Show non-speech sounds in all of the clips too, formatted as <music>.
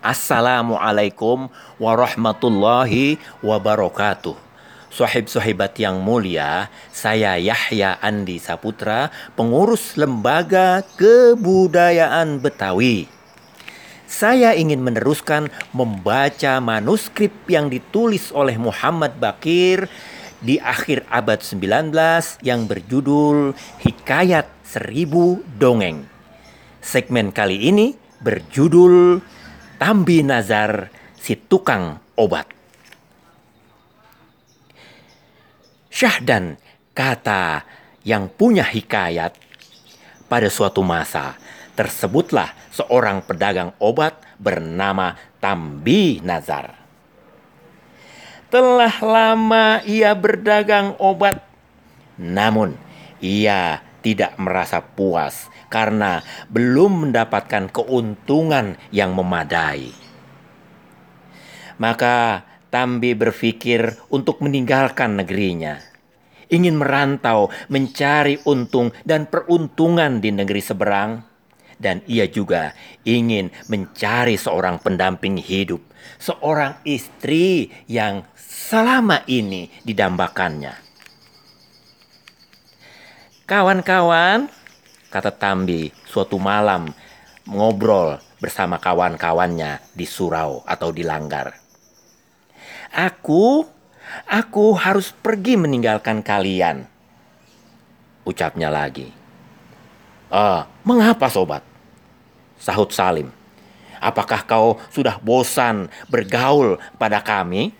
Assalamualaikum warahmatullahi wabarakatuh. Sohib-sohibat yang mulia, saya Yahya Andi Saputra, pengurus Lembaga Kebudayaan Betawi. Saya ingin meneruskan membaca manuskrip yang ditulis oleh Muhammad Bakir di akhir abad 19 yang berjudul Hikayat Seribu Dongeng. Segmen kali ini berjudul Tambi Nazar si tukang obat. Syahdan kata yang punya hikayat pada suatu masa tersebutlah seorang pedagang obat bernama Tambi Nazar. Telah lama ia berdagang obat, namun ia tidak merasa puas karena belum mendapatkan keuntungan yang memadai. Maka Tambi berpikir untuk meninggalkan negerinya. Ingin merantau mencari untung dan peruntungan di negeri seberang. Dan ia juga ingin mencari seorang pendamping hidup. Seorang istri yang selama ini didambakannya. Kawan-kawan, kata Tambi suatu malam ngobrol bersama kawan-kawannya di surau atau di langgar. Aku, aku harus pergi meninggalkan kalian. Ucapnya lagi. Ah, mengapa sobat? Sahut Salim. Apakah kau sudah bosan bergaul pada kami?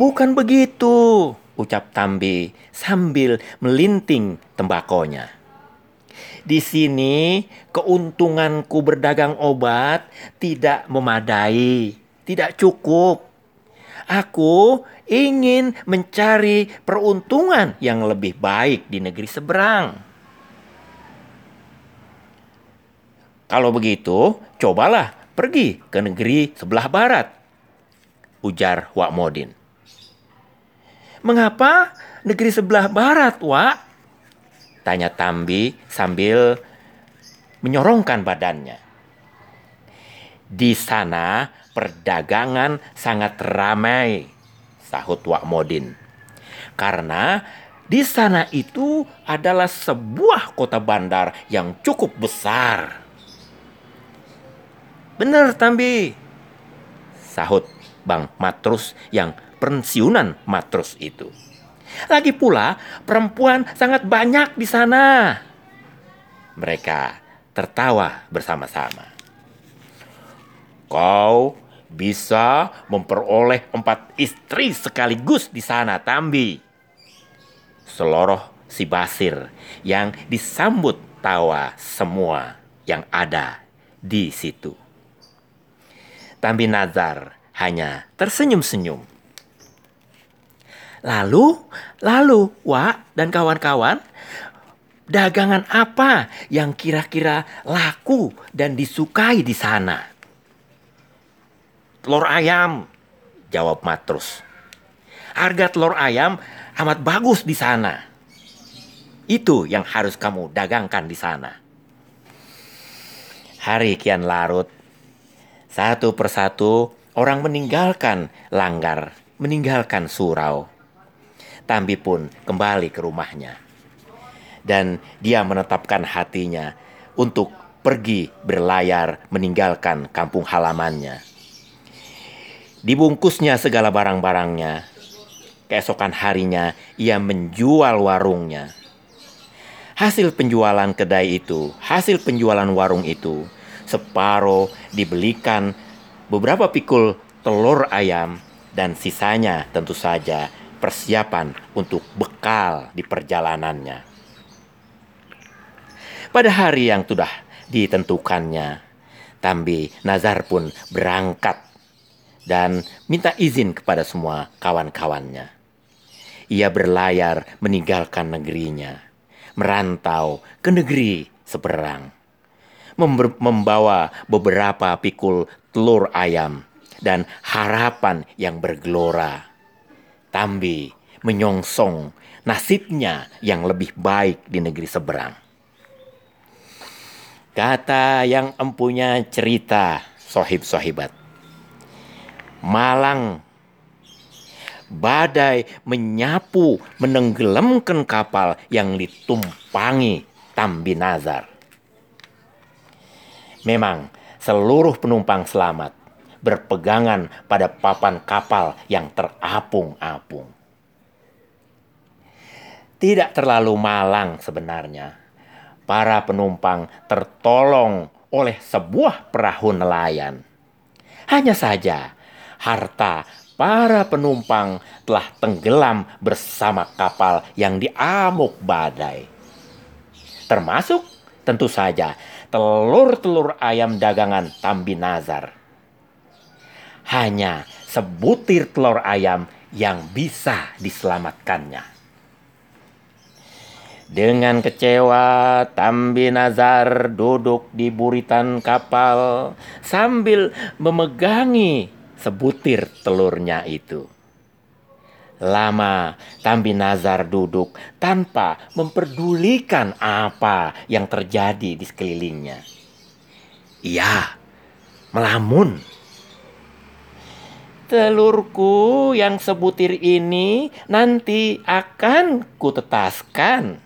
Bukan begitu, ucap Tambi sambil melinting tembakonya. Di sini keuntunganku berdagang obat tidak memadai, tidak cukup. Aku ingin mencari peruntungan yang lebih baik di negeri seberang. Kalau begitu, cobalah pergi ke negeri sebelah barat, ujar Wak Modin. Mengapa negeri sebelah barat, Wak? Tanya Tambi sambil menyorongkan badannya. Di sana perdagangan sangat ramai, sahut Wak Modin. Karena di sana itu adalah sebuah kota bandar yang cukup besar. Benar, Tambi, sahut Bang Matrus yang pensiunan matrus itu. Lagi pula, perempuan sangat banyak di sana. Mereka tertawa bersama-sama. Kau bisa memperoleh empat istri sekaligus di sana, Tambi. Seloroh si Basir yang disambut tawa semua yang ada di situ. Tambi Nazar hanya tersenyum-senyum Lalu, lalu, Wak dan kawan-kawan, dagangan apa yang kira-kira laku dan disukai di sana? Telur ayam, jawab Matrus. Harga telur ayam amat bagus di sana. Itu yang harus kamu dagangkan di sana. Hari kian larut. Satu persatu orang meninggalkan langgar, meninggalkan surau Tambi pun kembali ke rumahnya. Dan dia menetapkan hatinya untuk pergi berlayar meninggalkan kampung halamannya. Dibungkusnya segala barang-barangnya. Keesokan harinya ia menjual warungnya. Hasil penjualan kedai itu, hasil penjualan warung itu, separuh dibelikan beberapa pikul telur ayam dan sisanya tentu saja persiapan untuk bekal di perjalanannya. Pada hari yang sudah ditentukannya, Tambi Nazar pun berangkat dan minta izin kepada semua kawan-kawannya. Ia berlayar meninggalkan negerinya, merantau ke negeri seberang, membawa beberapa pikul telur ayam dan harapan yang bergelora Tambi menyongsong nasibnya yang lebih baik di negeri seberang. Kata yang empunya cerita, sohib-sohibat. Malang badai menyapu menenggelamkan kapal yang ditumpangi Tambi Nazar. Memang seluruh penumpang selamat berpegangan pada papan kapal yang terapung-apung. Tidak terlalu malang sebenarnya. Para penumpang tertolong oleh sebuah perahu nelayan. Hanya saja harta para penumpang telah tenggelam bersama kapal yang diamuk badai. Termasuk tentu saja telur-telur ayam dagangan Tambi Nazar. Hanya sebutir telur ayam yang bisa diselamatkannya. Dengan kecewa, Tambi Nazar duduk di buritan kapal sambil memegangi sebutir telurnya itu. Lama Tambi Nazar duduk tanpa memperdulikan apa yang terjadi di sekelilingnya. Ia melamun. Telurku yang sebutir ini nanti akan kutetaskan.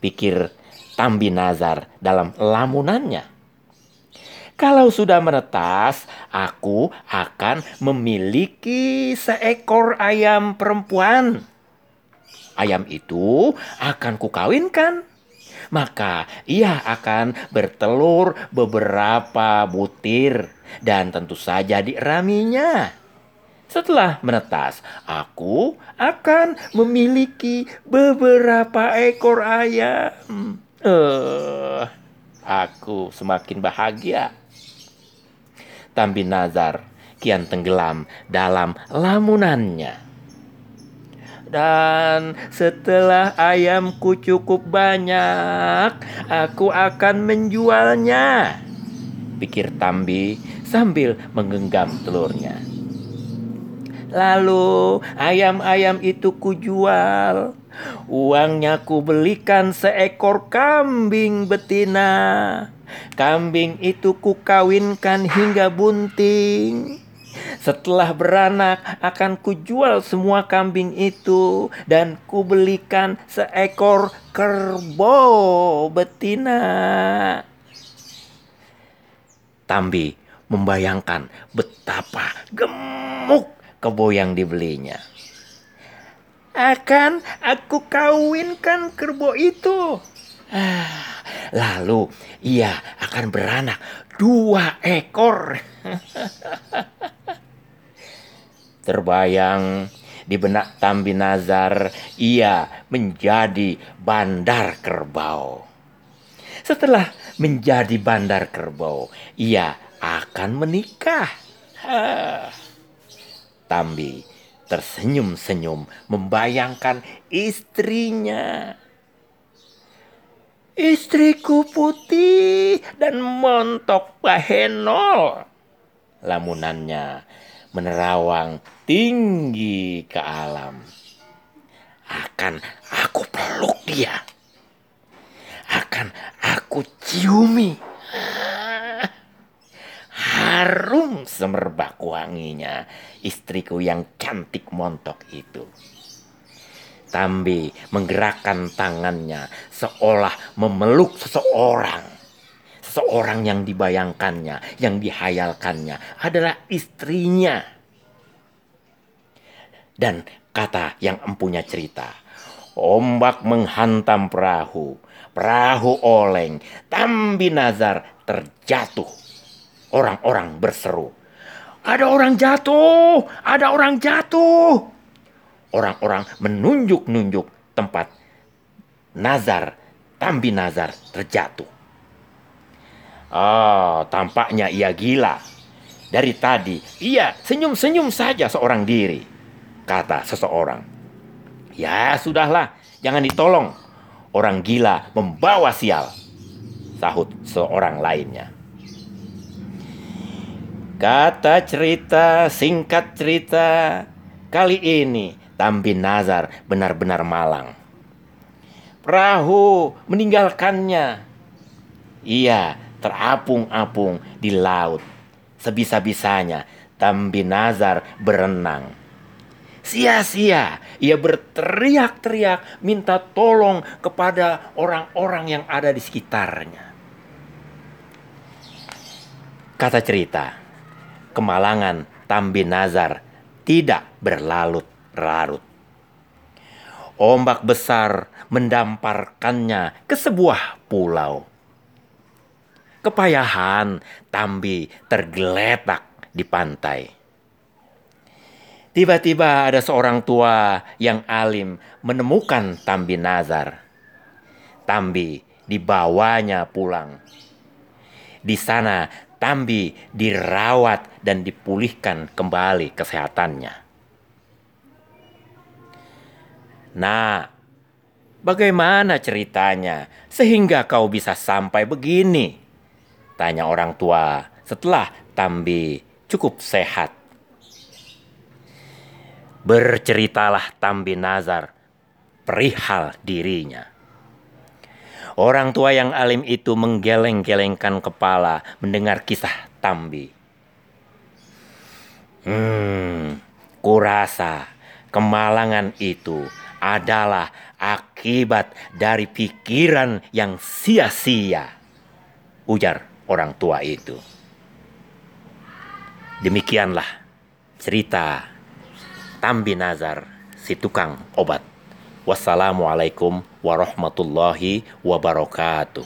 Pikir Tambi Nazar dalam lamunannya. Kalau sudah menetas, aku akan memiliki seekor ayam perempuan. Ayam itu akan kukawinkan. Maka ia akan bertelur beberapa butir dan tentu saja diraminya. Setelah menetas, aku akan memiliki beberapa ekor ayam. Uh, aku semakin bahagia. Tambi Nazar kian tenggelam dalam lamunannya. Dan setelah ayamku cukup banyak, aku akan menjualnya. Pikir Tambi sambil menggenggam telurnya. Lalu ayam-ayam itu kujual. Uangnya ku belikan seekor kambing betina. Kambing itu kukawinkan hingga bunting. Setelah beranak akan kujual semua kambing itu dan kubelikan seekor kerbau betina. Tambi membayangkan betapa gemuk kebo yang dibelinya. Akan aku kawinkan kerbau itu. Ah, Lalu ia akan beranak dua ekor. <laughs> Terbayang di benak Tambi Nazar ia menjadi bandar kerbau. Setelah menjadi bandar kerbau, ia akan menikah. Tambi tersenyum-senyum membayangkan istrinya Istriku putih dan montok bahenol. Lamunannya menerawang tinggi ke alam. Akan aku peluk dia. Akan aku ciumi. Harum semerbak wanginya istriku yang cantik montok itu. Tambi menggerakkan tangannya seolah memeluk seseorang. Seseorang yang dibayangkannya, yang dihayalkannya adalah istrinya. Dan kata yang empunya cerita, ombak menghantam perahu, perahu oleng, Tambi Nazar terjatuh. Orang-orang berseru, ada orang jatuh, ada orang jatuh orang-orang menunjuk-nunjuk tempat Nazar, Tambi Nazar terjatuh. Oh, tampaknya ia gila. Dari tadi, ia senyum-senyum saja seorang diri, kata seseorang. Ya, sudahlah, jangan ditolong. Orang gila membawa sial, sahut seorang lainnya. Kata cerita, singkat cerita, kali ini Tambi Nazar benar-benar malang. Perahu meninggalkannya. Ia terapung-apung di laut sebisa-bisanya Tambi Nazar berenang. Sia-sia ia berteriak-teriak minta tolong kepada orang-orang yang ada di sekitarnya. Kata cerita, kemalangan Tambi Nazar tidak berlarut-larut. Ombak besar mendamparkannya ke sebuah pulau. Kepayahan Tambi tergeletak di pantai. Tiba-tiba ada seorang tua yang alim menemukan Tambi Nazar. Tambi dibawanya pulang. Di sana Tambi dirawat dan dipulihkan kembali kesehatannya. Nah, bagaimana ceritanya sehingga kau bisa sampai begini? Tanya orang tua setelah Tambi cukup sehat. Berceritalah Tambi Nazar perihal dirinya. Orang tua yang alim itu menggeleng-gelengkan kepala mendengar kisah Tambi. Hmm, kurasa kemalangan itu adalah akibat dari pikiran yang sia-sia. Ujar orang tua itu. Demikianlah cerita Tambi Nazar, si tukang obat. Wassalamualaikum warahmatullahi wabarakatuh.